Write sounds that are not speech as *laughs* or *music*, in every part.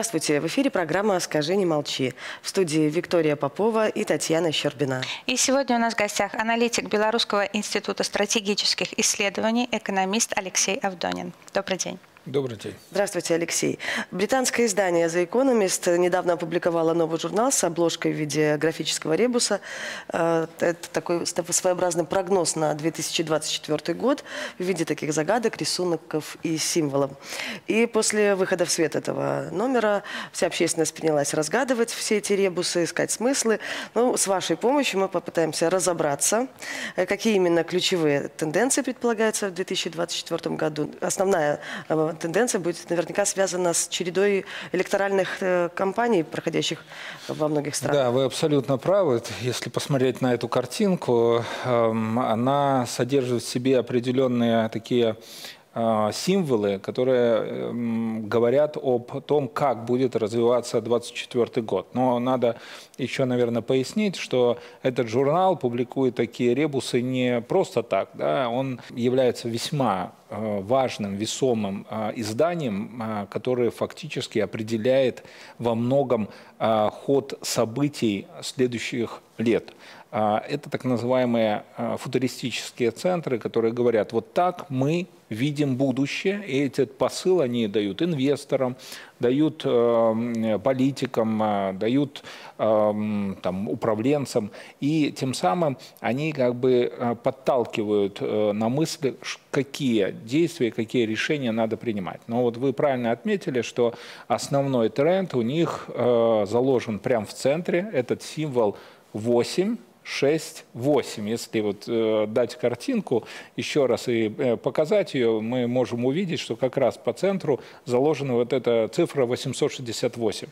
Здравствуйте. В эфире программа «Скажи, не молчи». В студии Виктория Попова и Татьяна Щербина. И сегодня у нас в гостях аналитик Белорусского института стратегических исследований, экономист Алексей Авдонин. Добрый день. Добрый день. Здравствуйте, Алексей. Британское издание The Economist недавно опубликовало новый журнал с обложкой в виде графического ребуса. Э, это такой своеобразный прогноз на 2024 год в виде таких загадок, рисунков и символов. И после выхода в свет этого номера вся общественность принялась разгадывать все эти ребусы, искать смыслы. Ну, с вашей помощью мы попытаемся разобраться, э, какие именно ключевые тенденции предполагаются в 2024 году. Основная э, тенденция будет наверняка связана с чередой электоральных э, кампаний, проходящих во многих странах. Да, вы абсолютно правы. Если посмотреть на эту картинку, эм, она содержит в себе определенные такие э, символы, которые эм, говорят об том, как будет развиваться 2024 год. Но надо еще, наверное, пояснить, что этот журнал публикует такие ребусы не просто так. Да? Он является весьма Э, важным, весомым э, изданием, э, которое фактически определяет во многом ход событий следующих лет. Это так называемые футуристические центры, которые говорят, вот так мы видим будущее, и этот посыл они дают инвесторам, дают э, политикам, э, дают э, там, управленцам, и тем самым они как бы подталкивают на мысли, какие действия, какие решения надо принимать. Но вот вы правильно отметили, что основной тренд у них заложен прямо в центре, этот символ 8, 6, 8. Если вот э, дать картинку еще раз и э, показать ее, мы можем увидеть, что как раз по центру заложена вот эта цифра 868.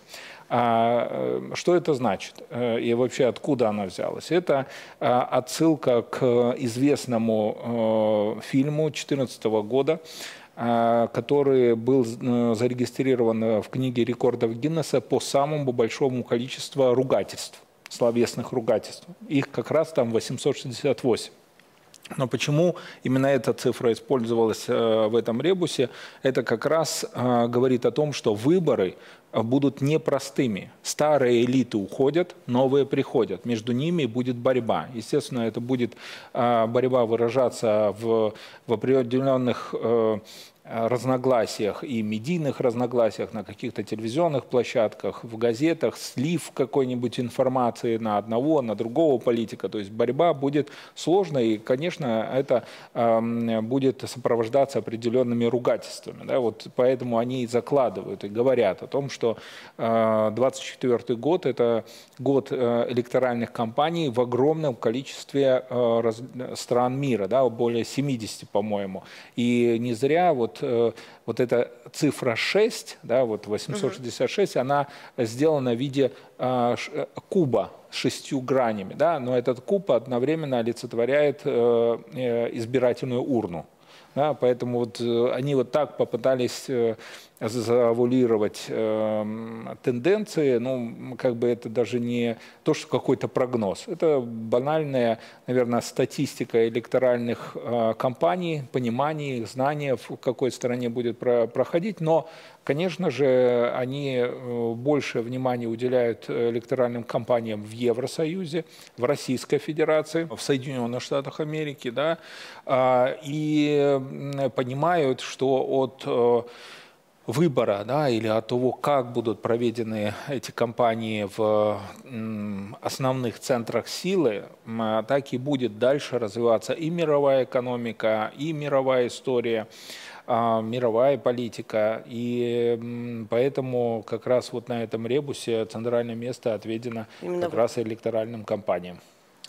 А, э, что это значит и вообще откуда она взялась? Это отсылка к известному фильму 2014 года, который был зарегистрирован в книге рекордов Гиннесса по самому большому количеству ругательств словесных ругательств. Их как раз там 868. Но почему именно эта цифра использовалась э, в этом ребусе, это как раз э, говорит о том, что выборы будут непростыми. Старые элиты уходят, новые приходят. Между ними будет борьба. Естественно, это будет э, борьба выражаться в, в определенных разногласиях и медийных разногласиях на каких-то телевизионных площадках, в газетах, слив какой-нибудь информации на одного, на другого политика. То есть борьба будет сложной, и, конечно, это э, будет сопровождаться определенными ругательствами. Да? Вот поэтому они и закладывают и говорят о том, что 2024 э, год – это год э, электоральных кампаний в огромном количестве э, раз, стран мира, да, более 70, по-моему. И не зря вот э, вот эта цифра 6, да, вот 866, угу. она сделана в виде э, куба с шестью гранями, да, но этот куб одновременно олицетворяет э, избирательную урну. Да, поэтому вот они вот так попытались завуалировать э, тенденции, ну, как бы это даже не то, что какой-то прогноз. Это банальная, наверное, статистика электоральных э, кампаний, понимание их, знание, в какой стране будет про проходить, но, конечно же, они э, больше внимания уделяют электоральным кампаниям в Евросоюзе, в Российской Федерации, в Соединенных Штатах Америки, да, э, и понимают, что от э, выбора да, или от того, как будут проведены эти кампании в основных центрах силы, так и будет дальше развиваться и мировая экономика, и мировая история а, мировая политика. И поэтому как раз вот на этом ребусе центральное место отведено Именно как раз электоральным кампаниям.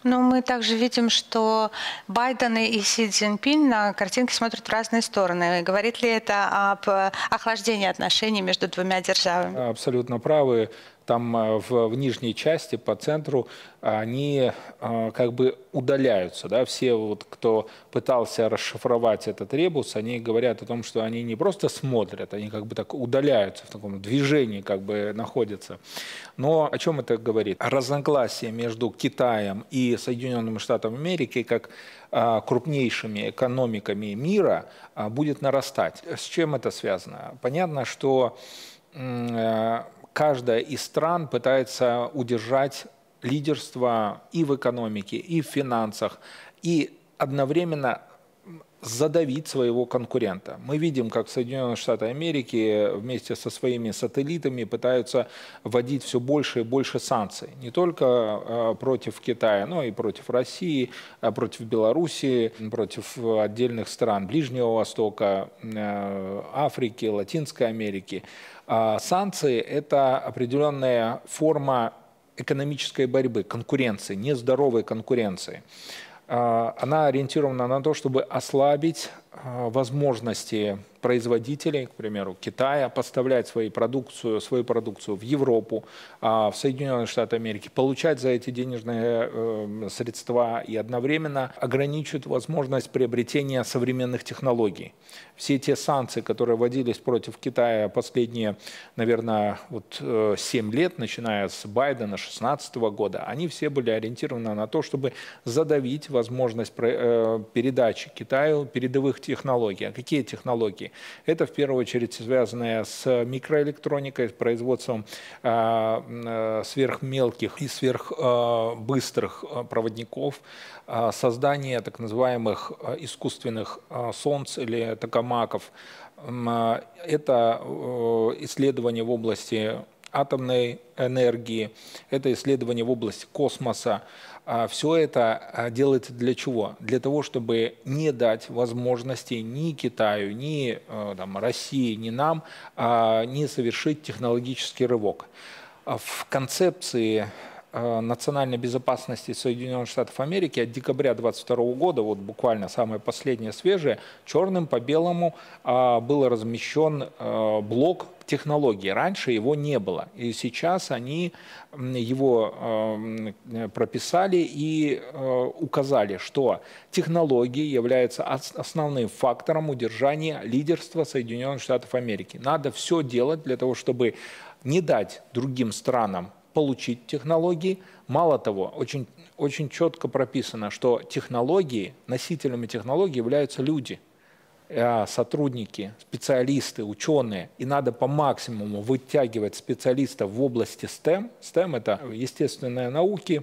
Но мы также видим, что Байден и Си Цзиньпин на картинке смотрят в разные стороны. Говорит ли это об охлаждении отношений между двумя державами? Абсолютно правы там э, в, в нижней части по центру они э, как бы удаляются. Да? Все, вот, кто пытался расшифровать этот ребус, они говорят о том, что они не просто смотрят, они как бы так удаляются, в таком движении как бы находятся. Но о чем это говорит? Разногласие между Китаем и Соединенными Штатами Америки как э, крупнейшими экономиками мира будет нарастать. С чем это связано? Понятно, что каждая из стран пытается удержать лидерство и в экономике, и в финансах, и одновременно задавить своего конкурента. Мы видим, как Соединенные Штаты Америки вместе со своими сателлитами пытаются вводить все больше и больше санкций. Не только э, против Китая, но и против России, э, против Белоруссии, против отдельных стран Ближнего Востока, э, Африки, Латинской Америки. А санкции – это определенная форма экономической борьбы, конкуренции, нездоровой конкуренции. А, она ориентирована на то, чтобы ослабить возможности производителей, к примеру, Китая, поставлять свои продукцию, свою продукцию в Европу, а, в Соединенные Штаты Америки, получать за эти денежные э, средства и одновременно ограничивать возможность приобретения современных технологий. Все те санкции, которые вводились против Китая последние, наверное, вот 7 э, лет, начиная с Байдена 2016 года, они все были ориентированы на то, чтобы задавить возможность э, передачи Китаю передовых технологий. А какие технологии? Это в первую очередь связанное с микроэлектроникой, с производством а, э, сверхмелких и сверхбыстрых э, проводников, а, создание так называемых э, искусственных солнц или токамаков. Это исследования в области атомной энергии, это исследования в области космоса. А Все это а, делается для чего? Для того, чтобы не дать возможности ни Китаю, ни э, там, России, ни нам а, не совершить технологический рывок. В концепции национальной безопасности Соединенных Штатов Америки от декабря 2022 года, вот буквально самое последнее свежее, черным по белому был размещен э, блок технологии. Раньше его не было. И сейчас они его э, прописали и э, указали, что технологии являются основным фактором удержания лидерства Соединенных Штатов Америки. Надо все делать для того, чтобы не дать другим странам получить технологии. Мало того, очень, очень четко прописано, что технологии, носителями технологий являются люди – Э, сотрудники, специалисты, ученые, и надо по максимуму вытягивать специалистов в области STEM. STEM – это естественные науки,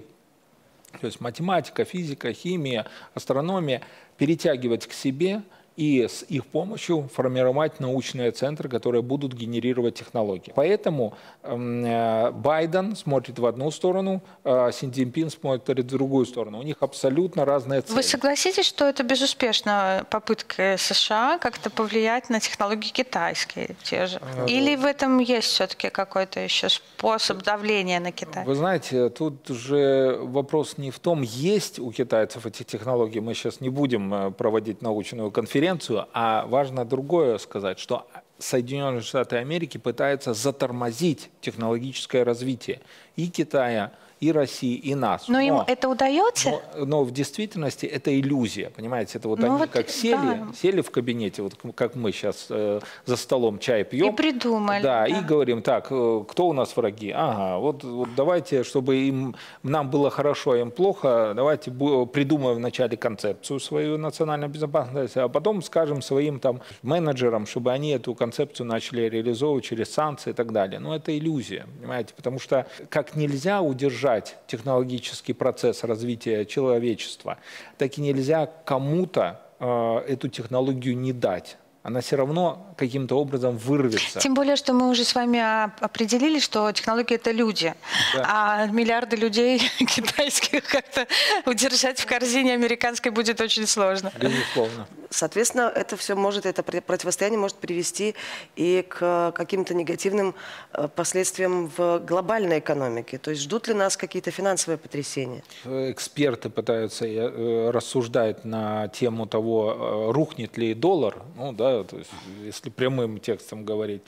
то есть математика, физика, химия, астрономия, перетягивать к себе – и с их помощью формировать научные центры, которые будут генерировать технологии. Поэтому эм, э, Байден смотрит в одну сторону, а Си Цзиньпин смотрит в другую сторону. У них абсолютно разные цели. Вы согласитесь, что это безуспешная попытка США как-то повлиять на технологии китайские те же? Э, Или в этом есть все-таки какой-то еще способ давления на Китай? Вы знаете, тут уже вопрос не в том, есть у китайцев эти технологии. Мы сейчас не будем э, проводить научную конференцию, конкуренцию, а важно другое сказать, что Соединенные Штаты Америки пытаются затормозить технологическое развитие и Китая, и России, и нас. Но, но им это удается? Но, но в действительности это иллюзия, понимаете? Это вот ну они вот, как сели, да. сели в кабинете, вот как мы сейчас э, за столом чай пьем. И придумали. Да, да, и говорим, так, э, кто у нас враги? Ага, вот, вот давайте, чтобы им, нам было хорошо, а им плохо, давайте придумаем вначале концепцию свою национальной безопасности, а потом скажем своим там менеджерам, чтобы они эту концепцию начали реализовывать через санкции и так далее. Но это иллюзия, понимаете? Потому что как нельзя удержать удержать технологический процесс развития человечества, так и нельзя кому-то э, эту технологию не дать она все равно каким-то образом вырвется. Тем более, что мы уже с вами определили, что технологии – это люди. Да. А миллиарды людей *laughs* китайских как-то удержать в корзине американской будет очень сложно. Безусловно. Соответственно, это все может, это противостояние может привести и к каким-то негативным э, последствиям в глобальной экономике. То есть ждут ли нас какие-то финансовые потрясения? Эксперты пытаются э, рассуждать на тему того, э, рухнет ли доллар, ну да, то есть, если прямым текстом говорить,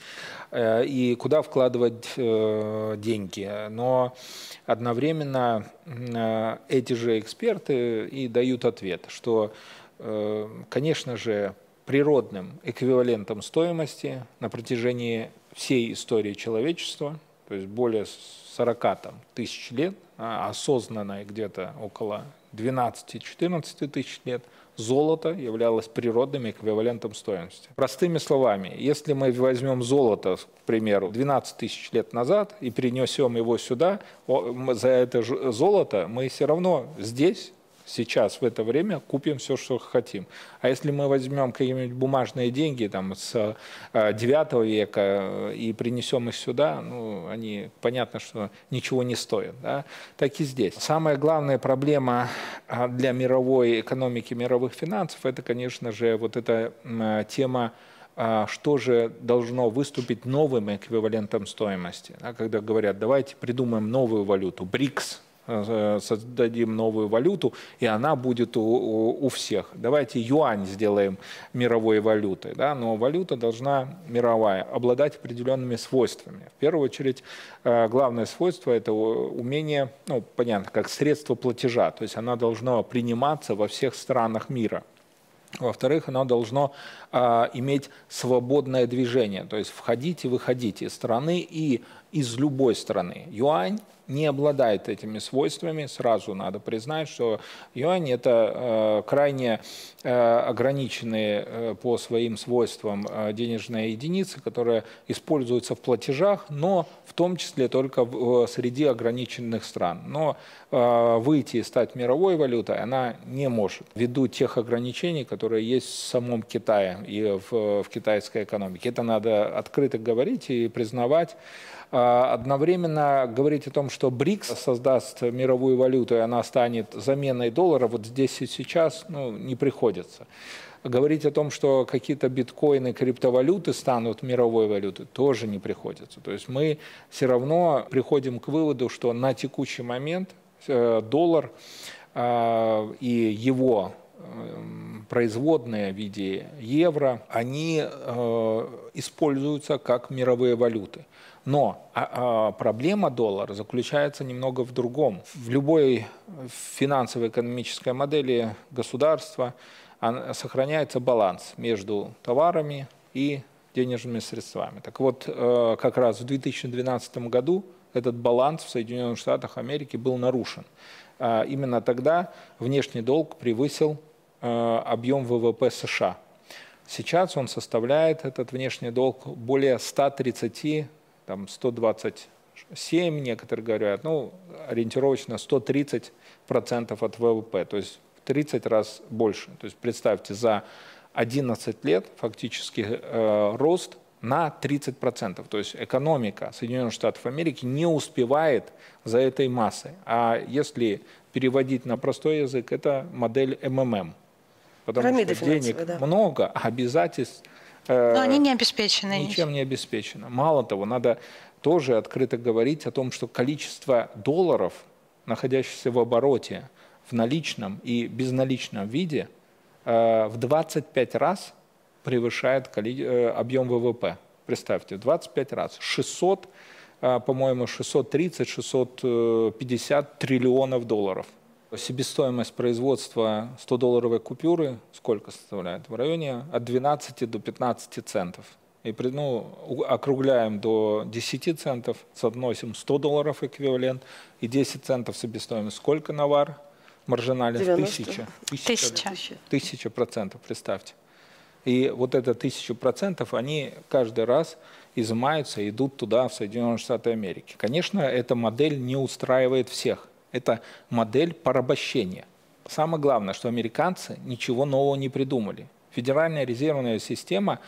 э, и куда вкладывать э, деньги. Но одновременно э, эти же эксперты и дают ответ, что, конечно же, природным эквивалентом стоимости на протяжении всей истории человечества, то есть более 40 там, тысяч лет, а осознанной где-то около 12-14 тысяч лет золото являлось природным эквивалентом стоимости. Простыми словами, если мы возьмем золото, к примеру, 12 тысяч лет назад и перенесем его сюда, за это золото мы все равно здесь сейчас, в это время, купим все, что хотим. А если мы возьмем какие-нибудь бумажные деньги там, с 9 э, века э, и принесем их сюда, ну, они, понятно, что ничего не стоят. Да? Так и здесь. Самая главная проблема а, для мировой экономики, мировых финансов, это, конечно же, вот эта тема а, что же должно выступить новым эквивалентом стоимости. Когда говорят, давайте придумаем новую валюту, БРИКС, создадим новую валюту, и она будет у, у, у всех. Давайте юань сделаем мировой валютой, да? но валюта должна мировая обладать определенными свойствами. В первую очередь, э, главное свойство – это умение, ну, понятно, как средство платежа, то есть она должна приниматься во всех странах мира. Во-вторых, оно должно э, иметь свободное движение, то есть входить и выходить из страны и из любой страны. Юань не обладает этими свойствами. Сразу надо признать, что юань это э, крайне э, ограниченные э, по своим свойствам э, денежные единицы, которые используются в платежах, но в том числе только в, среди ограниченных стран. Но э, выйти и стать мировой валютой она не может, ввиду тех ограничений, которые есть в самом Китае и в, в китайской экономике. Это надо открыто говорить и признавать. А, одновременно говорить о том, что БРИКС создаст мировую валюту, и она станет заменой доллара, вот здесь и сейчас ну, не приходится. Говорить о том, что какие-то биткоины, криптовалюты станут мировой валютой, тоже не приходится. То есть мы все равно приходим к выводу, что на текущий момент э, доллар а, и его эм, производные в виде евро, они э, используются как мировые валюты. Но а, а, проблема доллара заключается немного в другом. В любой финансово-экономической модели государства сохраняется баланс между товарами и денежными средствами. Так вот, э, как раз в 2012 году этот баланс в Соединенных Штатах Америки был нарушен. А именно тогда внешний долг превысил э, объем ВВП США. Сейчас он составляет, этот внешний долг, более 130 там 127, некоторые говорят, ну, ориентировочно 130 процентов от ВВП, то есть в 30 раз больше. То есть представьте, за 11 лет фактически э, рост на 30 процентов. То есть экономика Соединенных Штатов Америки не успевает за этой массой. А если переводить на простой язык, это модель МММ. Потому Пирамида что денег да. много, обязательств но они не обеспечены. Ничем не обеспечено. Мало того, надо тоже открыто говорить о том, что количество долларов, находящихся в обороте в наличном и безналичном виде, э, в 25 раз превышает э, объем ВВП. Представьте, 25 раз. 600, э, по-моему, 630-650 триллионов долларов – Себестоимость производства 100-долларовой купюры сколько составляет? В районе от 12 до 15 центов. И ну, округляем до 10 центов, соотносим 100 долларов эквивалент и 10 центов себестоимость. Сколько навар маржинальность? Тысяча. Тысяча. Тысяча процентов, представьте. И вот это тысячу процентов, они каждый раз изымаются, идут туда, в Соединенные Штаты Америки. Конечно, эта модель не устраивает всех. Это модель порабощения. Самое главное, что американцы ничего нового не придумали. Федеральная резервная система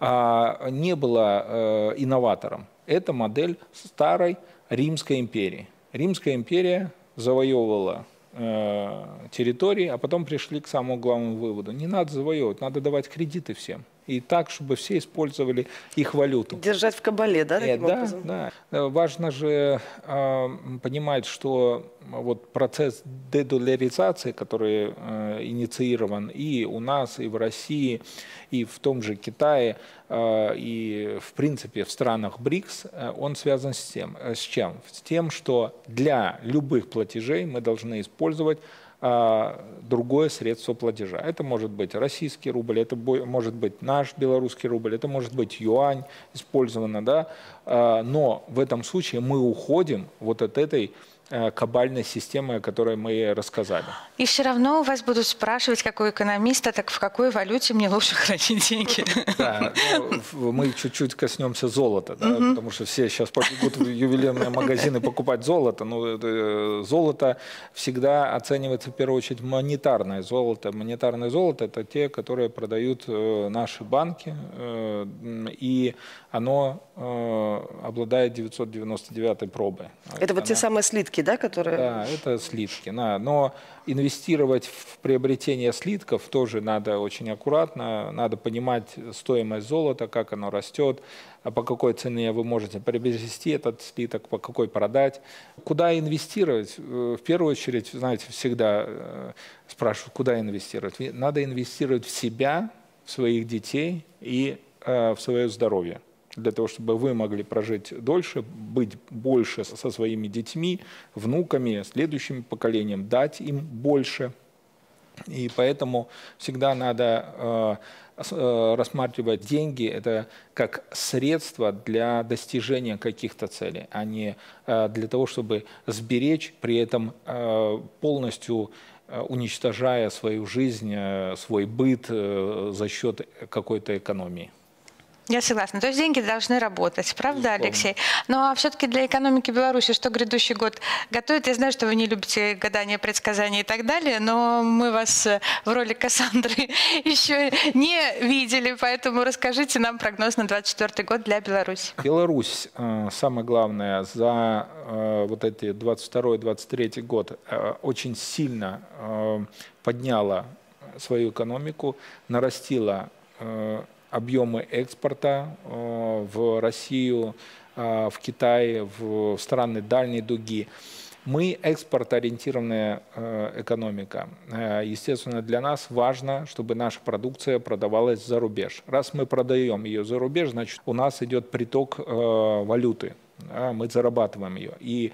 а, не была а, инноватором. Это модель старой Римской империи. Римская империя завоевывала э, территории, а потом пришли к самому главному выводу. Не надо завоевывать, надо давать кредиты всем и так, чтобы все использовали их валюту. Держать в кабале, да, таким э, да, образом? Да. Э, важно же э, понимать, что вот процесс дедоляризации, который э, инициирован и у нас, и в России, и в том же Китае, э, и в принципе в странах БРИКС, э, он связан с тем, э, с чем? С тем, что для любых платежей мы должны использовать а, другое средство платежа. Это может быть российский рубль, это может быть наш белорусский рубль, это может быть юань использовано, да, а, но в этом случае мы уходим вот от этой кабальной системы, о которой мы рассказали. И все равно у вас будут спрашивать, как у экономиста, так в какой валюте мне лучше *laughs* хранить деньги? Да, ну, мы чуть-чуть коснемся золота, да, потому что все сейчас побегут в ювелирные магазины покупать золото. Но э, золото всегда оценивается в первую очередь монетарное золото. Монетарное золото – это те, которые продают э, наши банки, э, и оно обладает 999 пробой. Это вот те самые слитки, да, которые... Да, это слитки. Да. Но инвестировать в приобретение слитков тоже надо очень аккуратно. Надо понимать стоимость золота, как оно растет, а по какой цене вы можете приобрести этот слиток, по какой продать. Куда инвестировать? Э, в первую очередь, знаете, всегда э, спрашивают, куда инвестировать. Надо инвестировать в себя, в своих детей и э, в свое здоровье для того, чтобы вы могли прожить дольше, быть больше со своими детьми, внуками, следующим поколением, дать им больше. И поэтому всегда надо э, э, рассматривать деньги это как средство для достижения каких-то целей, а не э, для того, чтобы сберечь, при этом полностью уничтожая свою жизнь, свой быт за счет какой-то экономии. Я согласна. То есть деньги должны работать, правда, Алексей? Ну а все-таки для экономики Беларуси что грядущий год готовит? Я знаю, что вы не любите гадания, предсказания и так далее, но мы вас э, в роли Кассандры *laughs* еще не видели, поэтому расскажите нам прогноз на 2024 год для Беларуси. Беларусь, э, самое главное, за э, вот эти 22-23 год очень сильно подняла свою экономику, нарастила объемы экспорта э, в Россию, э, в Китай, в страны дальней дуги. Мы экспорт-ориентированная э, экономика. Естественно, для нас важно, чтобы наша продукция продавалась за рубеж. Раз мы продаем ее за рубеж, значит, у нас идет приток валюты. Мы зарабатываем ее. И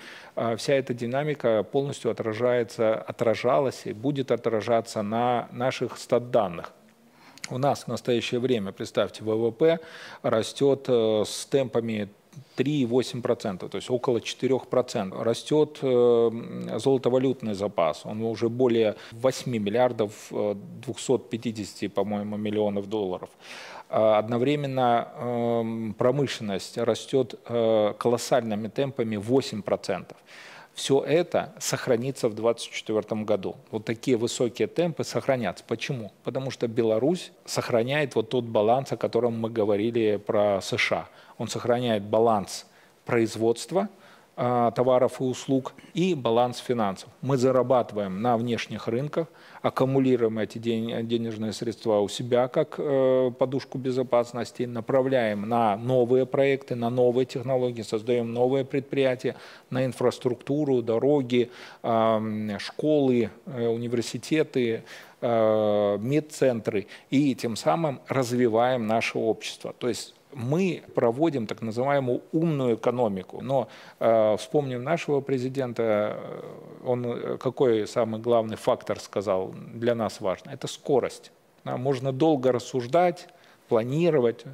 вся эта динамика полностью отражается, отражалась и будет отражаться на наших стат данных. У нас в настоящее время, представьте, ВВП растет э, с темпами 3,8%, то есть около 4%. Растет э, золотовалютный запас, он уже более 8 миллиардов 250, э, по-моему, миллионов долларов. Одновременно промышленность растет колоссальными темпами 8% все это сохранится в 2024 году. Вот такие высокие темпы сохранятся. Почему? Потому что Беларусь сохраняет вот тот баланс, о котором мы говорили про США. Он сохраняет баланс производства – товаров и услуг и баланс финансов. Мы зарабатываем на внешних рынках, аккумулируем эти денежные средства у себя как э, подушку безопасности, направляем на новые проекты, на новые технологии, создаем новые предприятия, на инфраструктуру, дороги, школы, э, университеты, э, медцентры и тем самым развиваем наше общество. То есть мы проводим так называемую умную экономику. Но э, вспомним нашего президента, э, он э, какой самый главный фактор сказал для нас важно? Это скорость. Можно долго рассуждать, планировать,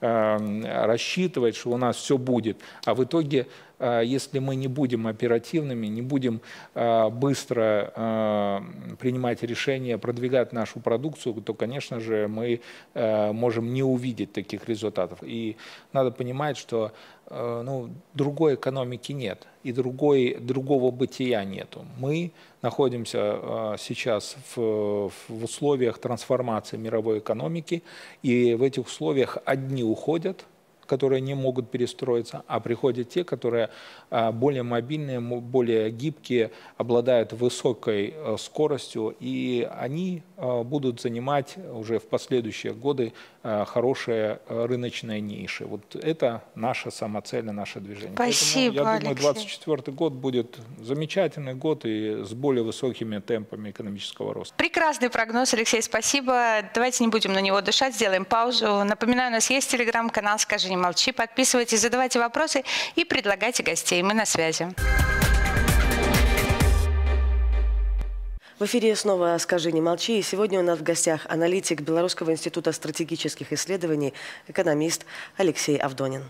э, рассчитывать, что у нас все будет, а в итоге если мы не будем оперативными, не будем а, быстро а, принимать решения, продвигать нашу продукцию, то, конечно же, мы можем не увидеть таких результатов. И надо понимать, что ну, другой экономики нет, и другой, другого бытия нету. Мы находимся сейчас в, в условиях трансформации мировой экономики, и в этих условиях одни уходят, которые не могут перестроиться, а приходят те, которые а, более мобильные, более гибкие, обладают высокой э, скоростью, и они э, будут занимать уже в последующие годы э, хорошие рыночные ниши. Вот это наша самоцель, наше движение. Спасибо, Поэтому, я Алексей. думаю, 2024 год будет замечательный год и с более высокими темпами экономического роста. Прекрасный прогноз, Алексей, спасибо. Давайте не будем на него дышать, сделаем паузу. Напоминаю, у нас есть телеграм-канал «Скажи, молчи». Подписывайтесь, задавайте вопросы и предлагайте гостей. Мы на связи. В эфире снова «Скажи, не молчи». И сегодня у нас в гостях аналитик Белорусского института стратегических исследований, экономист Алексей Авдонин.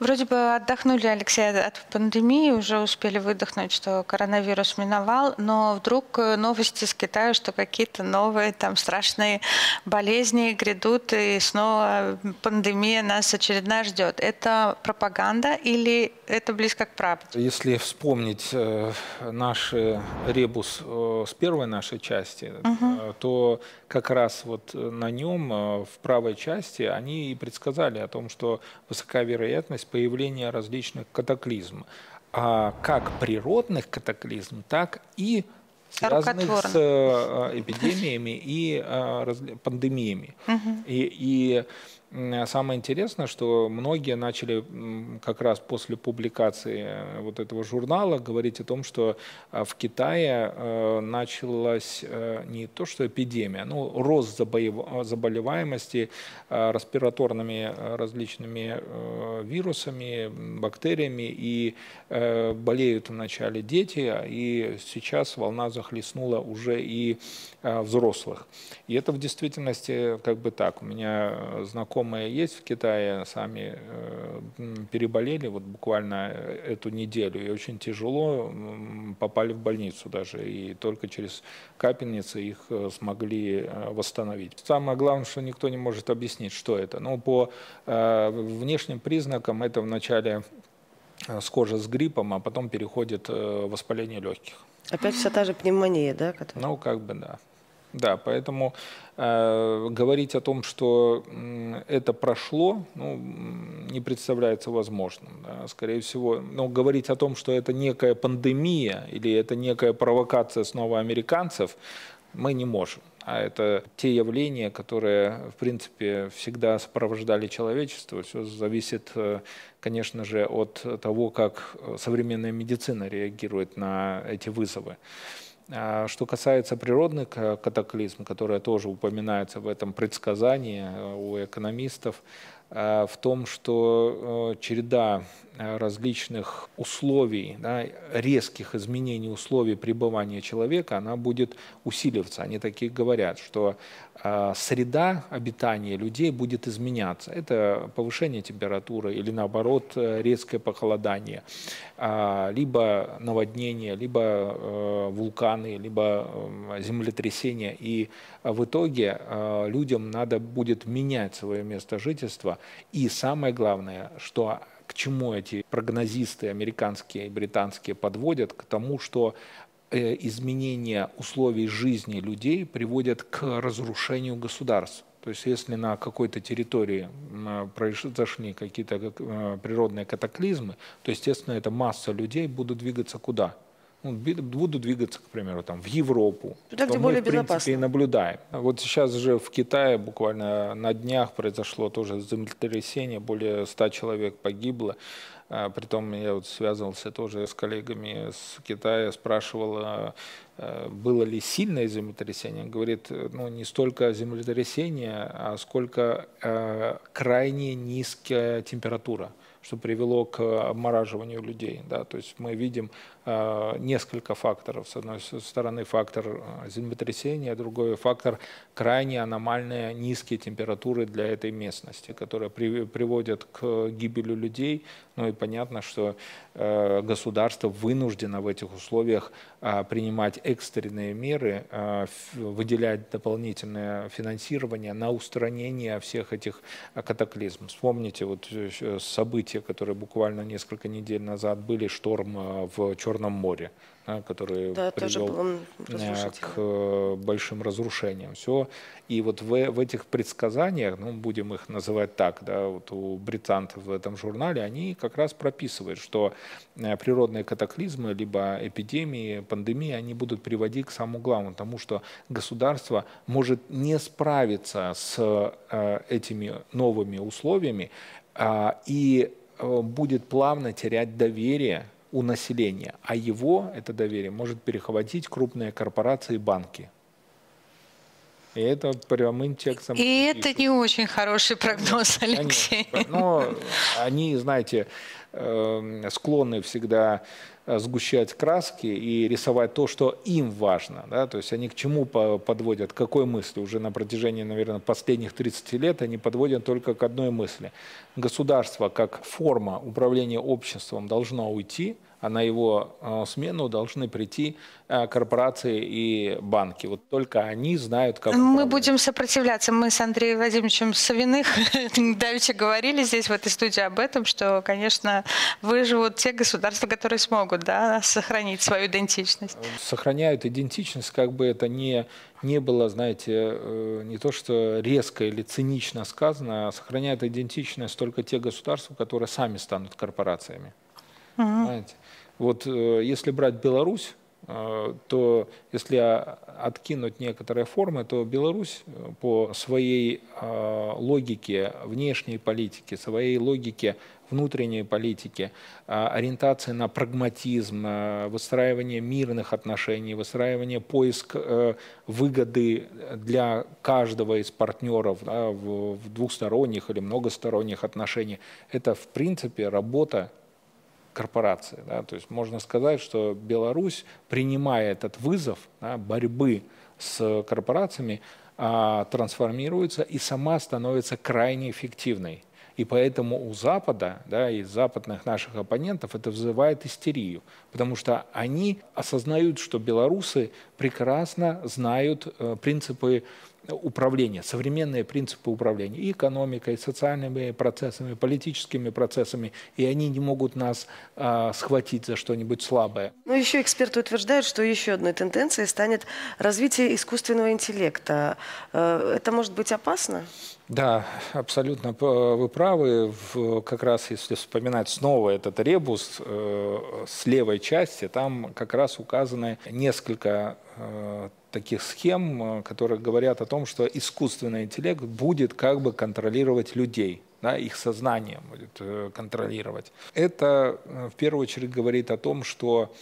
Вроде бы отдохнули, Алексей, от пандемии, уже успели выдохнуть, что коронавирус миновал, но вдруг э, новости с Китая, что какие-то новые там страшные болезни грядут, и снова пандемия нас очередная ждет. Это пропаганда или это близко к правде? Если вспомнить э, наш ребус э, с первой нашей части, угу. то как раз вот на нем в правой части они и предсказали о том, что высока вероятность появления различных катаклизм, а как природных катаклизм, так и связанных с э, эпидемиями и э, пандемиями. Угу. И, и Самое интересное, что многие начали как раз после публикации э, вот этого журнала говорить о том, что э, в Китае э, началась не то что эпидемия, но рост заболеваемости респираторными различными вирусами, бактериями, и болеют вначале дети, и сейчас волна захлестнула уже и взрослых. И это в действительности как бы так. У меня знакомый знакомые есть в Китае, сами э, переболели вот буквально эту неделю, и очень тяжело попали в больницу даже, и только через капельницы их э, смогли э, восстановить. Самое главное, что никто не может объяснить, что это. Но по внешним признакам это вначале схоже с гриппом, а потом переходит воспаление легких. Опять вся та же пневмония, да? Которая... Ну, как бы да. Да, поэтому э, говорить о том, что э, это прошло, ну, не представляется возможным. Да. Скорее всего, но говорить о том, что это некая пандемия или это некая провокация снова американцев, мы не можем. А это те явления, которые, в принципе, всегда сопровождали человечество. Все зависит, э, конечно же, от того, как современная медицина реагирует на эти вызовы. А что касается природных катаклизм, которые тоже упоминаются в этом предсказании э, у экономистов, э, в том, что э, череда различных условий, да, резких изменений условий пребывания человека, она будет усиливаться. Они такие говорят, что э, среда обитания людей будет изменяться. Это повышение температуры или наоборот резкое похолодание, э, либо наводнение, либо э, вулканы, либо э, землетрясения. И в итоге э, людям надо будет менять свое место жительства. И самое главное, что к чему эти прогнозисты американские и британские подводят? К тому, что э, изменение условий жизни людей приводят к разрушению государств. То есть если на какой-то территории произошли какие-то э, природные катаклизмы, то, естественно, эта масса людей будут двигаться куда? ну, будут двигаться, к примеру, там, в Европу. Туда, где более мы, в принципе, и наблюдаем. Вот сейчас же в Китае буквально на днях произошло тоже землетрясение, более 100 человек погибло. А, притом я вот связывался тоже с коллегами с Китая, спрашивал, а, а, было ли сильное землетрясение. Говорит, ну не столько землетрясение, а сколько крайне низкая температура что привело к обмораживанию людей. Да? То есть мы видим несколько факторов. С одной стороны фактор э, землетрясения, другой фактор крайне аномальные низкие температуры для этой местности, которые при, приводят к гибели людей. Ну и понятно, что э, государство вынуждено в этих условиях э, принимать экстренные меры, э, выделять дополнительное финансирование на устранение всех этих катаклизмов. Вспомните вот э, события которые буквально несколько недель назад были, шторм э, в Черном море, который да, привел э, к э, большим разрушениям. Все. И вот в, в этих предсказаниях, ну, будем их называть так, да, вот у британцев в этом журнале, они как раз прописывают, что природные катаклизмы, либо эпидемии, пандемии, они будут приводить к самому главному, тому, что государство может не справиться с этими новыми условиями, а, и Э, будет плавно терять доверие у населения, а его, это доверие, может перехватить крупные корпорации и банки. И это прямым текстом. И пишут. это не очень хороший прогноз, Алексей. Конечно. Но они, знаете, эм, склонны всегда сгущать краски и рисовать то, что им важно. Да? То есть они к чему подводят, к какой мысли? Уже на протяжении, наверное, последних 30 лет они подводят только к одной мысли. Государство как форма управления обществом должно уйти – а на его э, смену должны прийти э, корпорации и банки. Вот только они знают, как... Мы будем сопротивляться. Мы с Андреем Владимировичем Савиных *laughs* давеча говорили здесь, в этой студии, об этом, что, конечно, выживут те государства, которые смогут да, сохранить свою идентичность. Сохраняют идентичность, как бы это не, не было, знаете, э, не то, что резко или цинично сказано, а сохраняют идентичность только те государства, которые сами станут корпорациями. Угу. Знаете? Вот э, если брать Беларусь, э, то если откинуть некоторые формы, то Беларусь э, по своей логике внешней политики, своей логике внутренней политики, ориентации на прагматизм, выстраивание мирных отношений, выстраивание поиск выгоды для каждого из партнеров да, в двухсторонних или многосторонних отношениях, это в принципе работа корпорации. Да? То есть можно сказать, что Беларусь, принимая этот вызов да, борьбы с корпорациями, а, трансформируется и сама становится крайне эффективной. И поэтому у Запада, да, и западных наших оппонентов это вызывает истерию, потому что они осознают, что белорусы прекрасно знают э, принципы управления, современные принципы управления и экономикой, социальными процессами, политическими процессами, и они не могут нас а, схватить за что-нибудь слабое. Ну, еще эксперты утверждают, что еще одной тенденцией станет развитие искусственного интеллекта. Э, это может быть опасно? Да, абсолютно вы правы. Как раз если вспоминать снова этот ребус э, с левой части, там как раз указаны несколько э, таких схем, э, которые говорят о том, что искусственный интеллект будет как бы контролировать людей, да, их сознание будет контролировать. Это в первую очередь говорит о том, что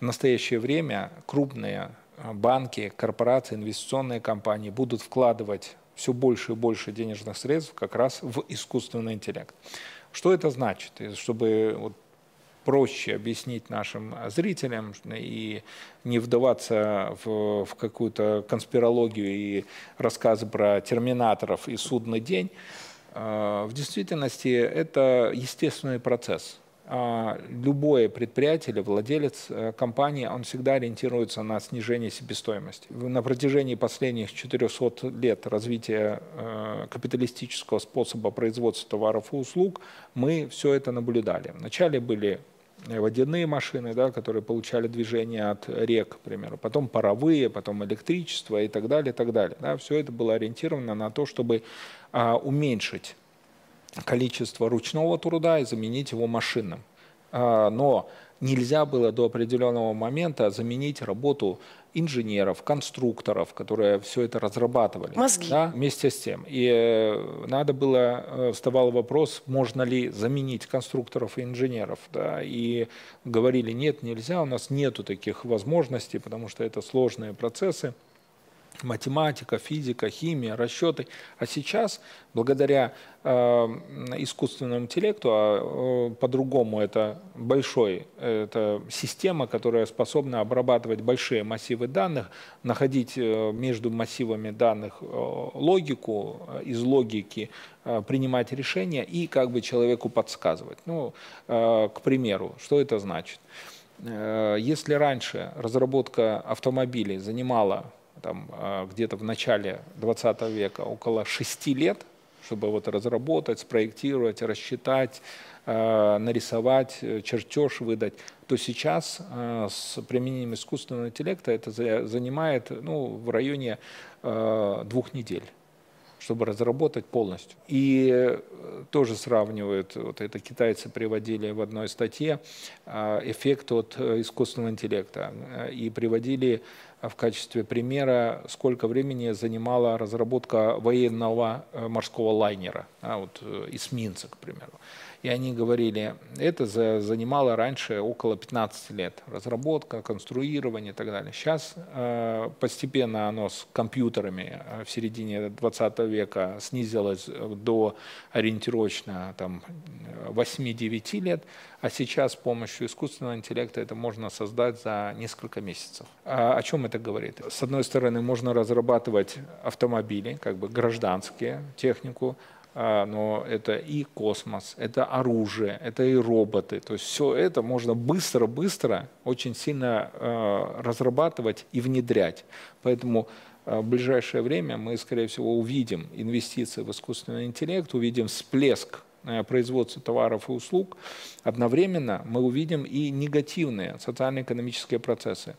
в настоящее время крупные банки, корпорации, инвестиционные компании будут вкладывать все больше и больше денежных средств как раз в искусственный интеллект. Что это значит? Чтобы вот проще объяснить нашим зрителям и не вдаваться в, в какую-то конспирологию и рассказы про терминаторов и судный день, э, в действительности это естественный процесс. А, любое предприятие или владелец э, компании, он всегда ориентируется на снижение себестоимости. На протяжении последних 400 лет развития э, капиталистического способа производства товаров и услуг мы все это наблюдали. Вначале были водяные машины, да, которые получали движение от рек, к примеру, потом паровые, потом электричество и так далее, и так далее. Да, все это было ориентировано на то, чтобы а, уменьшить количество ручного труда и заменить его машинным. А, но нельзя было до определенного момента заменить работу инженеров, конструкторов, которые все это разрабатывали. Мозги. Да, вместе с тем. И э, надо было, э, вставал вопрос, можно ли заменить конструкторов и инженеров. Да, и говорили, нет, нельзя, у нас нету таких возможностей, потому что это сложные процессы математика, физика, химия, расчеты. А сейчас, благодаря э, искусственному интеллекту, а э, по-другому это большой, это система, которая способна обрабатывать большие массивы данных, находить э, между массивами данных э, логику, э, из логики э, принимать решения и как бы человеку подсказывать. Ну, э, к примеру, что это значит? Э, если раньше разработка автомобилей занимала там, а, где-то в начале 20 века около 6 лет, чтобы вот разработать, спроектировать, рассчитать, а, нарисовать, э, чертеж выдать, то сейчас а, с применением искусственного интеллекта это занимает ну, в районе двух недель чтобы разработать полностью. И э, тоже сравнивают, вот это китайцы приводили в одной статье, эффект от э, искусственного интеллекта. И приводили в качестве примера, сколько времени занимала разработка военного э, морского лайнера, а, вот, эсминца, к примеру. И они говорили, это занимало раньше около 15 лет. Разработка, конструирование и так далее. Сейчас э, постепенно оно с компьютерами э, в середине 20 века снизилось до ориентировочно там, 8-9 лет, а сейчас с помощью искусственного интеллекта это можно создать за несколько месяцев. А о чем это говорит? С одной стороны, можно разрабатывать автомобили, как бы гражданские, технику, но это и космос, это оружие, это и роботы. То есть все это можно быстро-быстро, очень сильно а, разрабатывать и внедрять. Поэтому а, в ближайшее время мы, скорее всего, увидим инвестиции в искусственный интеллект, увидим всплеск производства товаров и услуг. Одновременно мы увидим и негативные социально-экономические процессы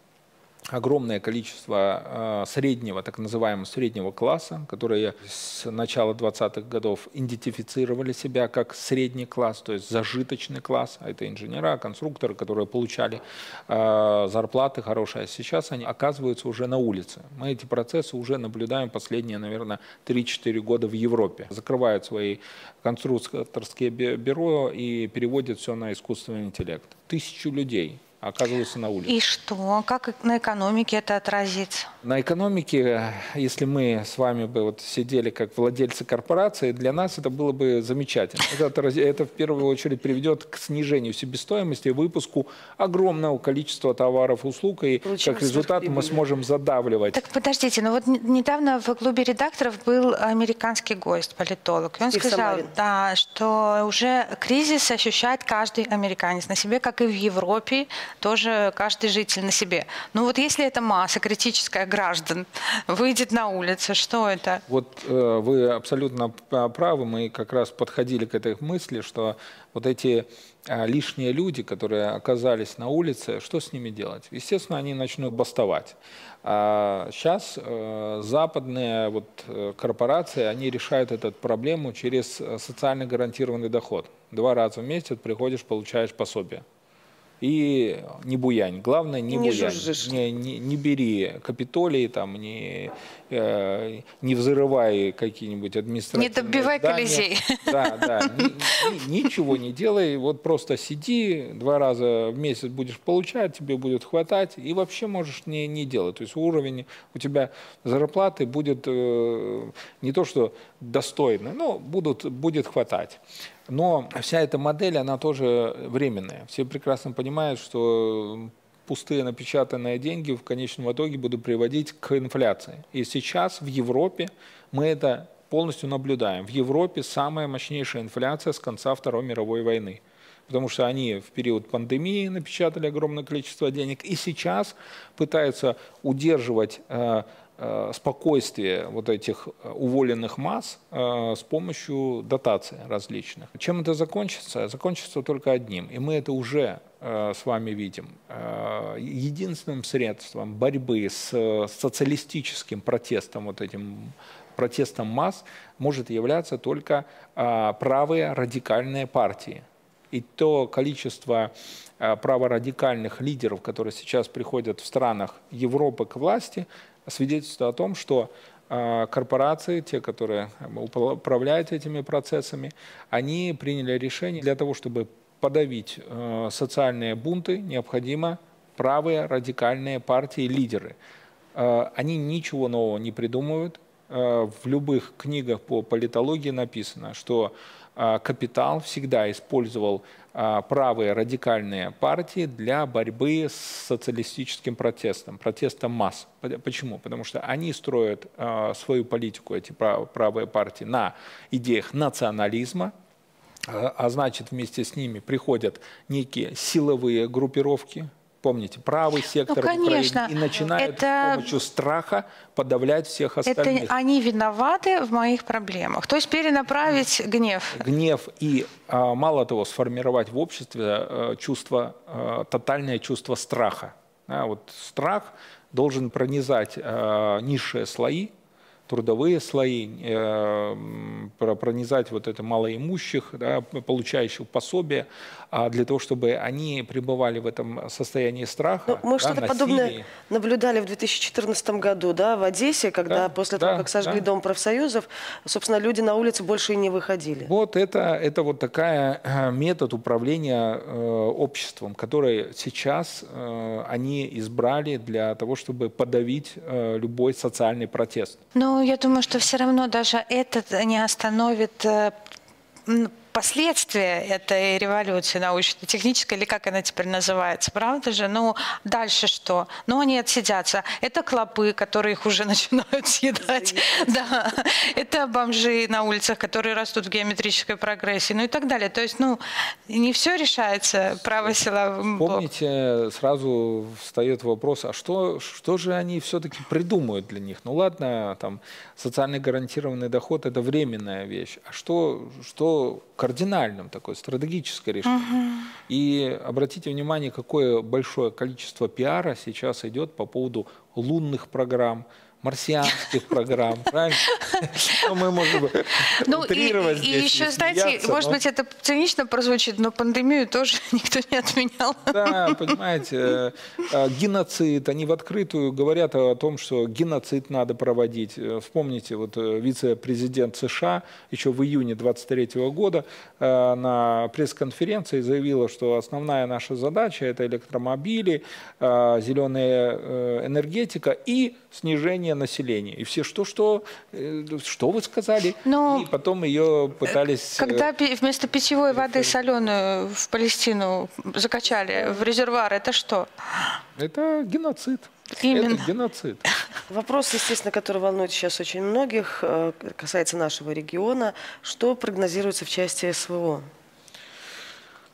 огромное количество э, среднего, так называемого среднего класса, которые с начала 20-х годов идентифицировали себя как средний класс, то есть зажиточный класс, а это инженера, конструкторы, которые получали э, зарплаты хорошие, а сейчас они оказываются уже на улице. Мы эти процессы уже наблюдаем последние, наверное, 3-4 года в Европе. Закрывают свои конструкторские бюро и переводят все на искусственный интеллект. Тысячу людей оказываются на улице. И что? Как на экономике это отразится? На экономике, если мы с вами бы вот сидели как владельцы корпорации, для нас это было бы замечательно. Это, это в первую очередь приведет к снижению себестоимости, выпуску огромного количества товаров и услуг, и Получим как результат мы сможем задавливать. Так подождите, ну вот недавно в клубе редакторов был американский гость, политолог, и он Стив сказал, да, что уже кризис ощущает каждый американец на себе, как и в Европе, тоже каждый житель на себе. Ну вот если эта масса критическая граждан выйдет на улицы, что это? Вот э, вы абсолютно правы, мы как раз подходили к этой мысли, что вот эти э, лишние люди, которые оказались на улице, что с ними делать? Естественно, они начнут бастовать. А сейчас э, западные вот, э, корпорации, они решают эту проблему через э, социально гарантированный доход. Два раза в месяц приходишь, получаешь пособие и не буянь. Главное, не, не буянь. Не, не, не бери Капитолий, там, не, э, не взрывай какие-нибудь административные Не добивай здания. Колизей. Да, да. Ни, ни, ничего не делай, вот просто сиди, два раза в месяц будешь получать, тебе будет хватать, и вообще можешь не, не делать. То есть уровень у тебя зарплаты будет э, не то, что достойный, но будут, будет хватать. Но вся эта модель, она тоже временная. Все прекрасно понимают, что пустые напечатанные деньги в конечном итоге будут приводить к инфляции. И сейчас в Европе мы это полностью наблюдаем. В Европе самая мощнейшая инфляция с конца Второй мировой войны. Потому что они в период пандемии напечатали огромное количество денег и сейчас пытаются удерживать э, спокойствие вот этих э, уволенных масс э, с помощью дотаций различных. Чем это закончится? Закончится только одним, и мы это уже с вами видим. Единственным средством борьбы с социалистическим протестом, вот этим протестом масс, может являться только правые радикальные партии. И то количество праворадикальных лидеров, которые сейчас приходят в странах Европы к власти, свидетельствует о том, что а, корпорации, те, которые управляют этими процессами, они приняли решение для того, чтобы подавить а, социальные бунты, необходимо правые радикальные партии, лидеры. А, они ничего нового не придумывают. В любых книгах по политологии написано, что капитал всегда использовал а, правые радикальные партии для борьбы с социалистическим протестом, протестом масс. Почему? Потому что они строят а, свою политику, эти правые партии, на идеях национализма, а, а значит вместе с ними приходят некие силовые группировки, Помните, правый сектор ну, конечно. Украины и начинают это... с помощью страха подавлять всех остальных. Это они виноваты в моих проблемах. То есть перенаправить гнев. Гнев и, а, мало того, сформировать в обществе э, чувство, э, тотальное чувство страха. Вот страх должен пронизать э, низшие слои, трудовые слои, э, пронизать вот это малоимущих, да, получающих пособие, а для того, чтобы они пребывали в этом состоянии страха. Ну, мы да, что-то подобное наблюдали в 2014 году, да, в Одессе, когда Да, после да, того, как сожгли да. дом профсоюзов, собственно, люди на улице больше и не выходили. Вот это, это вот такая э, метод управления э, обществом, который сейчас э, они избрали для того, чтобы подавить э, любой социальный протест. Ну, я думаю, что все равно даже это не остановит э, последствия этой революции научно-технической, или как она теперь называется, правда же? Ну, дальше что? Ну, они отсидятся. Это клопы, которые их уже *laughs* начинают съедать. Да. Это бомжи на улицах, которые растут в геометрической прогрессии, ну и так далее. То есть, ну, не все решается право силовым блоком. Помните, сразу встает вопрос, а что, что же они все-таки придумают для них? Ну ладно, там социально гарантированный доход – это временная вещь. А что, что кардинальным такое, стратегическое решение? И обратите внимание, какое большое количество пиара сейчас идет по поводу лунных программ, марсианских программ, правильно? *laughs* Ну, мы можем Ну и, утрировать и здесь еще, знаете, может быть, это цинично прозвучит, но пандемию тоже *laughs* никто не отменял. Да, понимаете, э, э, геноцид, они в открытую говорят о том, что геноцид надо проводить. Э, Вспомните, вот вице-президент США еще в июне 23 года на пресс-конференции заявила, что основная наша задача это электромобили, зеленая энергетика и снижение населения. И все, что, что, э, что вы сказали? Ну, и потом ее пытались... э, Когда пи- вместо питьевой воды соленую в Палестину закачали в резервуар, это что? Это геноцид. Именно. Это геноцид. Вопрос, естественно, который волнует сейчас очень многих, э, касается нашего региона. Что прогнозируется в части СВО?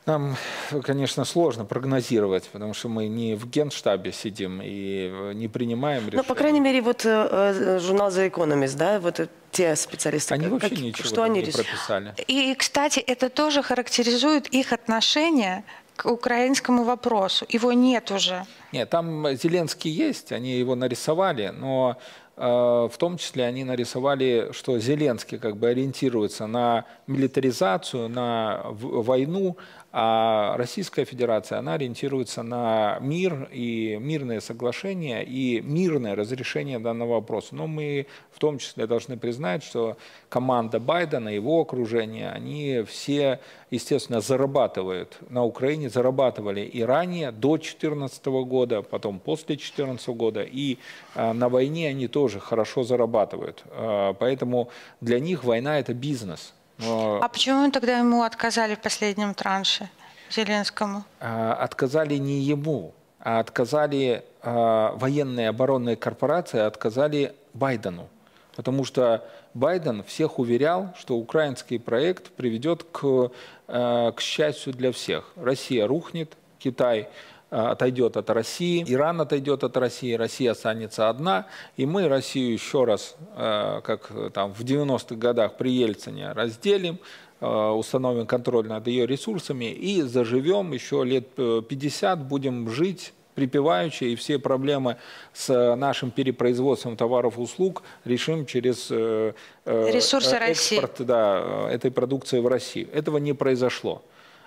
Нам, конечно, сложно прогнозировать, потому что мы не в генштабе сидим и э, не принимаем решения. Ну, по крайней мере, вот э, э, журнал The Economist, да, вот те специалисты, Они как- вообще как- ничего что они не прописали. И, кстати, это тоже характеризует их отношение к украинскому вопросу. Его нет уже. Нет, там Зеленский есть, они его нарисовали, но в том числе они нарисовали, что Зеленский как бы ориентируется на милитаризацию, на войну, а Российская Федерация, она ориентируется на мир и мирные соглашения и мирное разрешение данного вопроса. Но мы в том числе должны признать, что команда Байдена, его окружение, они все, естественно, зарабатывают на Украине, зарабатывали и ранее, до 2014 года, потом после 2014 года, и э, на войне они тоже хорошо зарабатывают. Э, Поэтому для них война – это бизнес. А почему тогда ему отказали в последнем транше Зеленскому? э, отказали не ему, а отказали э, военные оборонные корпорации, отказали Байдену. Потому что Байден всех уверял, что украинский проект приведет к, к счастью для всех. Россия рухнет, Китай отойдет от России, Иран отойдет от России, Россия останется одна, и мы Россию еще раз, э, как э, там в 90-х годах при Ельцине, разделим, э, установим контроль над ее ресурсами и заживем еще лет э, 50, будем жить припеваючи, и все проблемы с нашим перепроизводством товаров и услуг решим через э, э, Ресурсы э, России. экспорт да, э, этой продукции в Россию. Этого не произошло.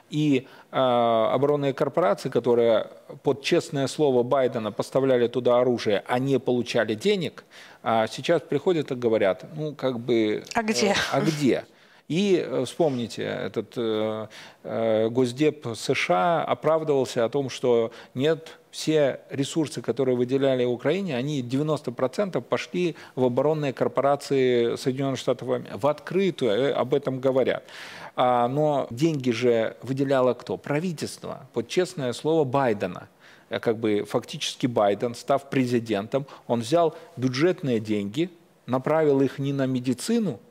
И э, оборонные корпорации, которые под честное слово Байдена поставляли туда оружие, а не получали денег, а сейчас приходят и говорят, ну как бы... А где? э, а где? И э, вспомните, этот э, э, Госдеп США оправдывался о том, что нет, все ресурсы, которые выделяли Украине, они 90% пошли в оборонные корпорации Соединенных Штатов Америки. В открытую э, об этом говорят. А, но деньги же выделяло кто? Правительство. Под честное слово Байдена э, как бы фактически Байден, став президентом, он взял бюджетные деньги, направил их не на медицину,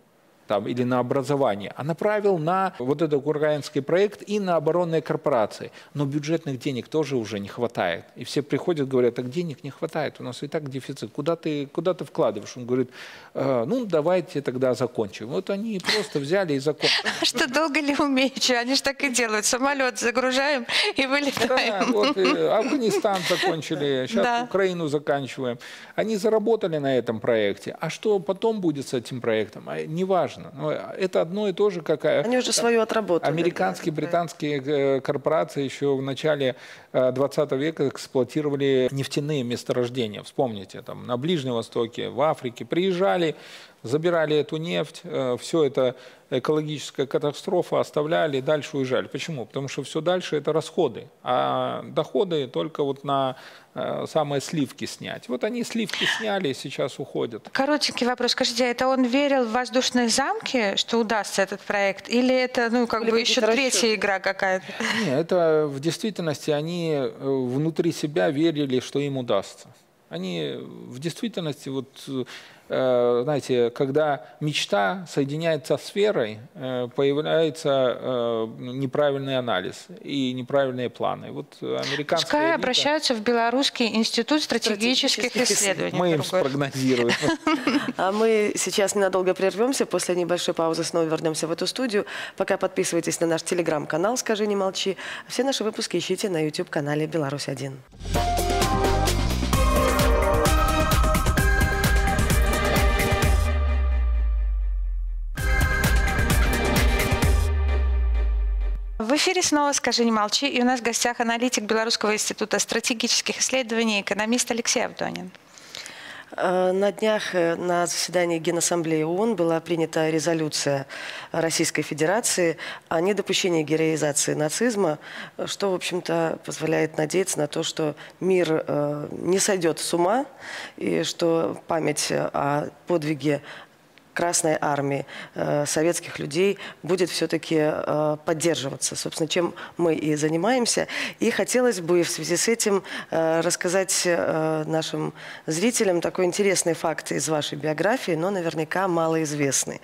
там, или на образование, а направил на вот этот украинский проект и на оборонные корпорации. Но бюджетных денег тоже уже не хватает. И все приходят, говорят, так денег не хватает, у нас и так дефицит, куда ты, куда ты вкладываешь? Он говорит, «Э, ну давайте тогда закончим. Вот они просто взяли и закончили. *laughs* А что долго ли умеючи? Они же так и делают. Самолет загружаем и Да, вылетаем. вот э, Афганистан закончили, *laughs* сейчас Да. Украину заканчиваем. Они заработали на этом проекте. А что потом будет с этим проектом? А, Неважно. Но Это одно и то же, как Они уже свое отработали. Американские, британские э, корпорации еще в начале 20 века эксплуатировали нефтяные месторождения. Вспомните, там на Ближнем Востоке, в Африке приезжали, забирали эту нефть, все это экологическая катастрофа, оставляли, дальше уезжали. Почему? Потому что все дальше это расходы, а доходы только вот на э, самые сливки снять. Вот они сливки сняли, сейчас уходят. Коротенький вопрос. Скажите, а это он верил в воздушные замки, что удастся этот проект? Или это, ну, как Были бы еще какие-то третья расчеты? игра какая-то? Не, это в действительности они э, внутри себя верили, что им удастся. Они в действительности, вот, э, знаете, когда мечта соединяется с верой, э, появляется э, неправильный анализ и неправильные планы. Вот американская Пускай элита, обращаются в Белорусский институт стратегических Стратегических исследований. мы им спрогнозируем. А мы сейчас ненадолго прервемся, после небольшой паузы снова вернемся в эту студию. Пока подписывайтесь на наш телеграм-канал «Скажи, не молчи». Все наши выпуски ищите на YouTube-канале «Беларусь-1». Эфире снова «Скажи, не молчи». И у нас в гостях аналитик Белорусского института стратегических исследований, экономист Алексей Авдонин. Э, На днях э, на заседании Генассамблеи ООН была принята резолюция Российской Федерации о недопущении героизации нацизма, что, в общем-то, позволяет надеяться на то, что мир э, не сойдет с ума и что память о подвиге Красной Армии э, советских людей будет все-таки э, поддерживаться. Собственно, чем мы и занимаемся. И хотелось бы в связи с этим э, рассказать нашим зрителям такой интересный факт из вашей биографии, но наверняка малоизвестный.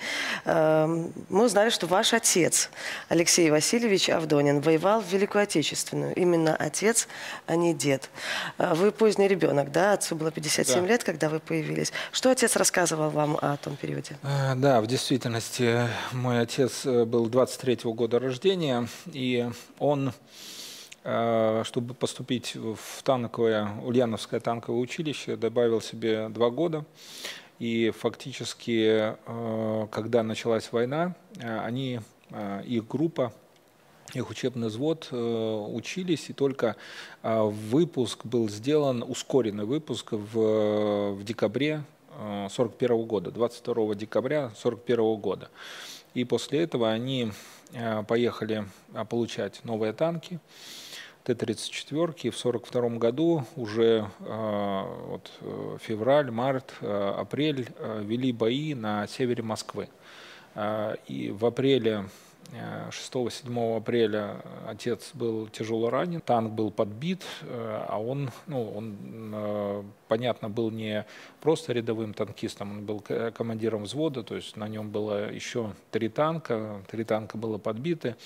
Э, мы узнали, что ваш отец Алексей Васильевич Авдонин воевал в Великую Отечественную. Именно отец, а не дед. Вы поздний ребенок, да? Отцу было 57 Да. лет, когда вы появились. Что отец рассказывал вам о том периоде? Э, Да, в действительности мой отец э, был 23-го года рождения, и он, э, чтобы поступить в танковое, Ульяновское танковое училище, добавил себе два года. И фактически, э, когда началась война, э, они, э, их группа, их учебный взвод э, учились, и только э, выпуск был сделан, ускоренный выпуск в, в декабре 1941 года, 22 декабря 1941 года. И после этого они э, поехали э, получать новые танки. Т-34. И в 1942 году уже э, вот, э, февраль, март, э, апрель э, вели бои на севере Москвы. Э, И в апреле 6-7 апреля отец был тяжело ранен, танк был подбит, э, а он, ну, он, э, понятно, был не просто рядовым танкистом, он был командиром взвода, то есть на нем было еще три танка, три танка было подбиты,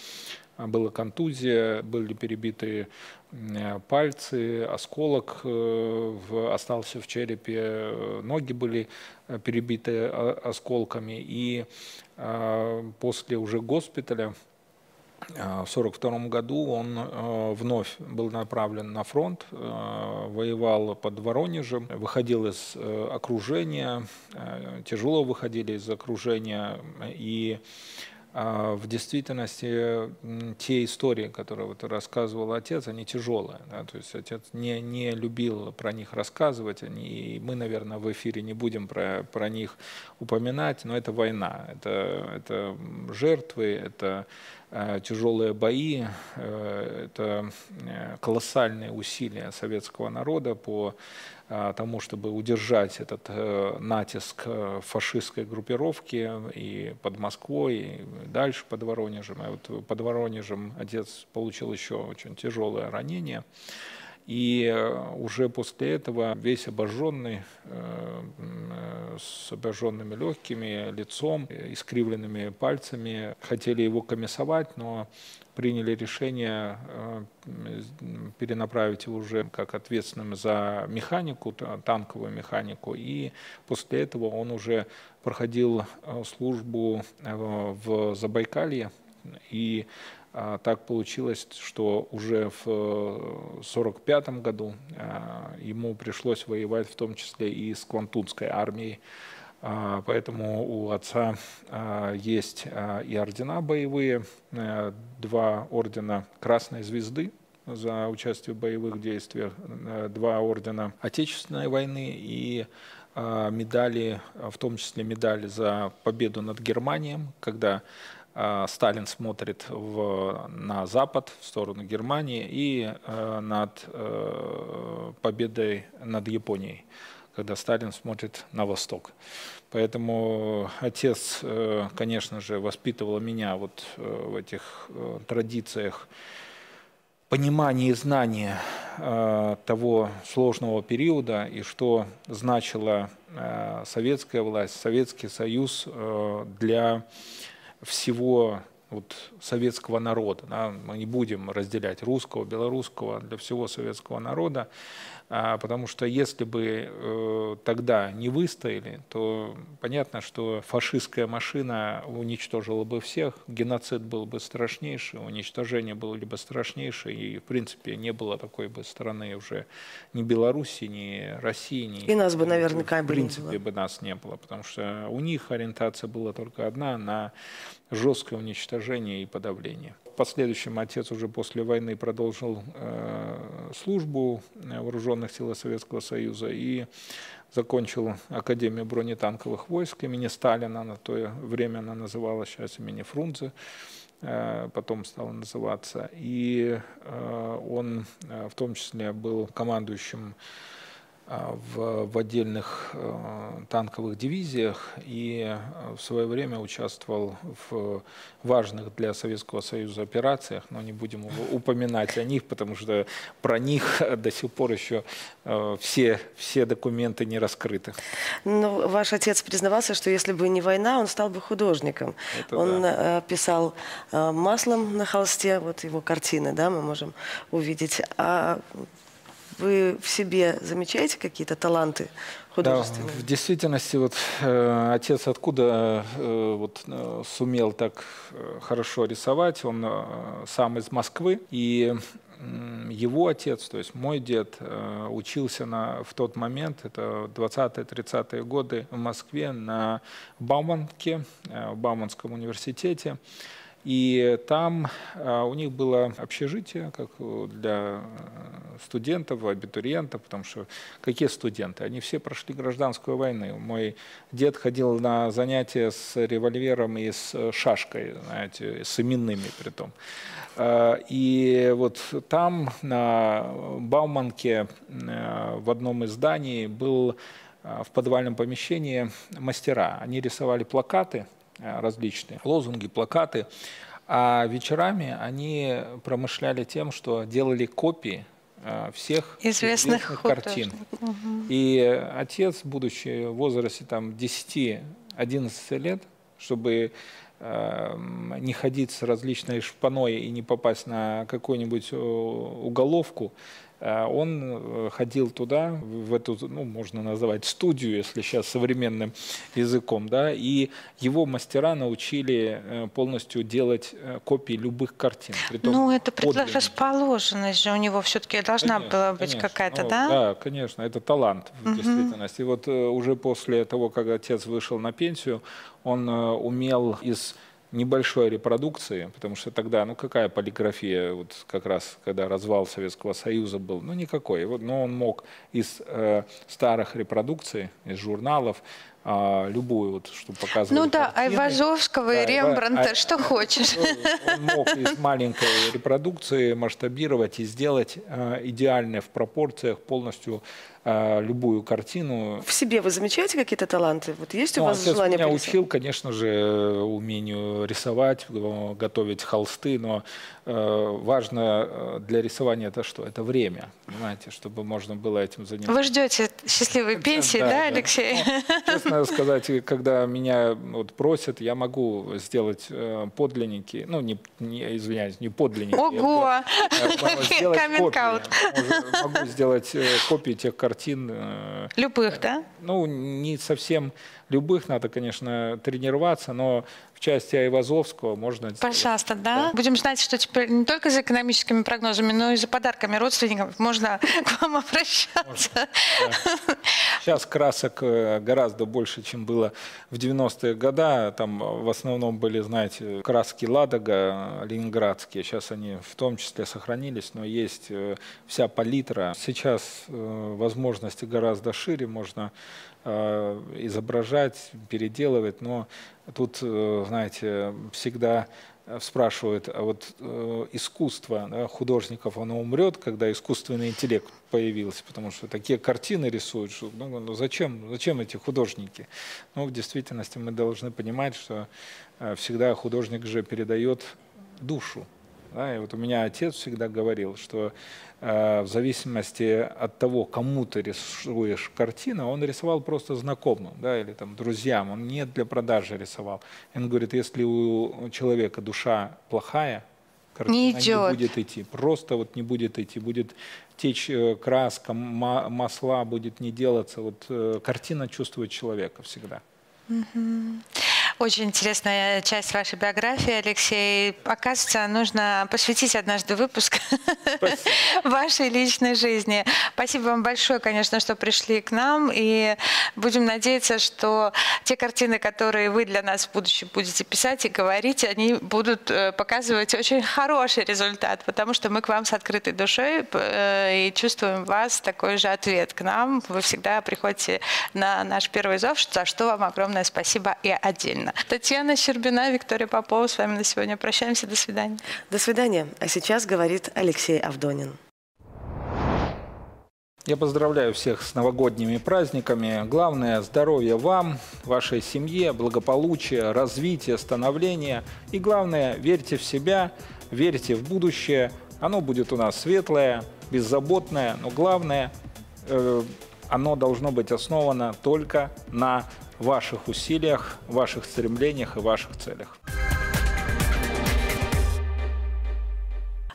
была контузия, были перебиты м, пальцы, осколок э, остался в черепе, э, ноги были э, перебиты осколками. И а, после уже госпиталя а, в 1942 году он э, вновь был направлен на фронт, э, воевал под Воронежем, выходил из э, окружения, э, тяжело выходили из окружения, и а, в действительности те истории, которые вот рассказывал отец, они тяжелые. да, то есть отец не, не любил про них рассказывать, они, и мы, наверное, в эфире не будем про, про них упоминать, но это война, это, это жертвы, это э, тяжелые бои, э, это э, колоссальные усилия советского народа по тому, чтобы удержать этот э, натиск э, фашистской группировки и под Москвой, и дальше под Воронежем. А вот под Воронежем отец получил еще очень тяжелое ранение. И уже после этого весь обожженный, с обожженными легкими, лицом, искривленными пальцами, хотели его комиссовать, но приняли решение э, перенаправить его уже как ответственным за механику, танковую механику, и после этого он уже проходил э, службу э, в Забайкалье, и так получилось, что уже в 1945 году ему пришлось воевать в том числе и с Квантунской армией. А, поэтому у отца а, есть а, и ордена боевые, э, два ордена Красной Звезды за участие в боевых действиях, э, два ордена Отечественной войны и медали, в том числе медали за победу над Германией, когда Сталин смотрит в, на запад, в сторону Германии, и э, над победой над Японией когда Сталин смотрит на восток. Поэтому отец, э, конечно же, воспитывал меня вот э, в этих э, традициях понимания и знания того сложного периода и что значила советская власть, Советский Союз для всего вот, советского народа. Да? Мы не будем разделять русского, белорусского, для всего советского народа. А, потому что если бы э, тогда не выстояли, то понятно, что фашистская машина уничтожила бы всех, геноцид был бы страшнейший, уничтожение было бы страшнейшее, и в принципе не было такой бы страны уже ни Беларуси, ни России, ни... И нас бы наверняка В принципе бы нас не было, потому что у них ориентация была только одна на жесткое уничтожение и подавление. Последующем отец уже после войны продолжил э, службу в вооруженных силах Советского Союза и закончил Академию бронетанковых войск имени Сталина, на то время она называлась, сейчас имени Фрунзе, э, потом стала называться. И э, он в том числе был командующим в, в отдельных э, танковых дивизиях и э, в свое время участвовал в важных для Советского Союза операциях, но не будем упоминать о них, потому что про них до сих пор еще э, все, все документы не раскрыты. Но ну, ваш отец признавался, что если бы не война, он стал бы художником. Это он да. писал маслом на холсте, вот его картины, да, мы можем увидеть. А вы в себе замечаете какие-то таланты художественные? Да, в действительности вот э, отец откуда э, вот э, сумел так э, хорошо рисовать, он э, сам из Москвы и его отец, то есть мой дед, э, учился на, в тот момент, это 20-30-е годы в Москве на Бауманке, э, в Бауманском университете. И там а, у них было общежитие, как для студентов, абитуриентов, потому что какие студенты? Они все прошли гражданскую войну. Мой дед ходил на занятия с револьвером и с шашкой, знаете, с именными при том. А, и вот там, на Бауманке, а, в одном из зданий, был в подвальном помещении мастера. Они рисовали плакаты – Э, различные лозунги, плакаты. А вечерами они промышляли тем, что делали копии э, всех известных, известных картин. Угу. И отец, будучи в возрасте там, 10-11 лет, чтобы э, не ходить с различной шпаной и не попасть на какую-нибудь уголовку, Э, он э, ходил туда, в эту, ну, можно называть студию, если сейчас современным языком, да, и его мастера научили э, полностью делать копии любых картин. Ну, это предрасположенность же у него все-таки должна конечно, была быть какая-то, ну, да? Да, конечно, это талант в угу. действительности. И вот уже после того, как отец вышел на пенсию, он умел из небольшой репродукции, потому что тогда, ну какая полиграфия, вот как раз когда развал Советского Союза был, ну никакой. Вот, но он мог из э, старых репродукций, из журналов, э, любую, вот, что показывали Ну да, картины. Айвазовского да, и Рембранта, а, что хочешь. Он мог из маленькой репродукции масштабировать и сделать э, идеальные в пропорциях полностью э, любую картину. В себе вы замечаете какие-то таланты? Вот есть у Ну, вас отец желание меня порисовать? учил, конечно же, умению рисовать, готовить холсты, но э, важно э, для рисования это что? Это время, понимаете, чтобы можно было этим заниматься. Вы ждете счастливой пенсии, да, Алексей? Честно *laughs* сказать, когда меня вот просят, я могу сделать подлинники, ну, не, не извиняюсь, не подлинники. я Ого! *laughs* Каминг-аут. копии. Могу- Могу сделать копии тех картин, э, Любых, да? ну, не совсем любых, надо, конечно, тренироваться, но в части Айвазовского можно. Пожалуйста, да? Будем знать, что теперь не только за экономическими прогнозами, но и за подарками родственников можно *laughs* к вам обращаться. Сейчас красок э, гораздо больше, чем было в 90-е годы. Там в основном были, знаете, краски Ладога, ленинградские. Сейчас они в том числе сохранились, но есть э, вся палитра. Сейчас э, возможности гораздо шире, можно изображать, переделывать, но тут, э, знаете, всегда э, спрашивают, а вот э, искусство да, художников, оно умрет, когда искусственный интеллект появился, потому что такие картины рисуют, что, ну, ну зачем, зачем эти художники? Ну, в действительности мы должны понимать, что э, всегда художник же передает душу. Да, и вот у меня отец всегда говорил, что э, в зависимости от того, кому ты рисуешь картину, он рисовал просто знакомым, да, или там друзьям, он не для продажи рисовал. Он говорит, если у человека душа плохая, картина Не не, будет идти, просто вот не будет идти, будет течь э, краска, ма- масла будет не делаться. Вот э, картина чувствует человека всегда. Очень интересная часть вашей биографии, Алексей. Оказывается, нужно посвятить однажды выпуск *laughs* вашей личной жизни. Спасибо вам большое, конечно, что пришли к нам. И будем надеяться, что те картины, которые вы для нас в будущем будете писать и говорить, они будут э, показывать очень хороший результат, потому что мы к вам с открытой душой э, и чувствуем вас такой же ответ к нам. Вы всегда приходите на наш первый зов, за что вам огромное спасибо и отдельно. Татьяна Щербина, Виктория Попова, с вами на сегодня прощаемся. До свидания. До свидания. А сейчас говорит Алексей Авдонин. Я поздравляю всех с новогодними праздниками. Главное – здоровья вам, вашей семье, благополучия, развития, становления. И главное – верьте в себя, верьте в будущее. Оно будет у нас светлое, беззаботное, но главное э, оно должно быть основано только на ваших усилиях, ваших стремлениях и ваших целях.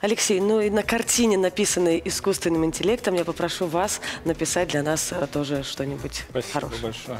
Алексей, ну и на картине, написанной искусственным интеллектом, я попрошу вас написать для нас э, тоже что-нибудь Спасибо хорошее. большое.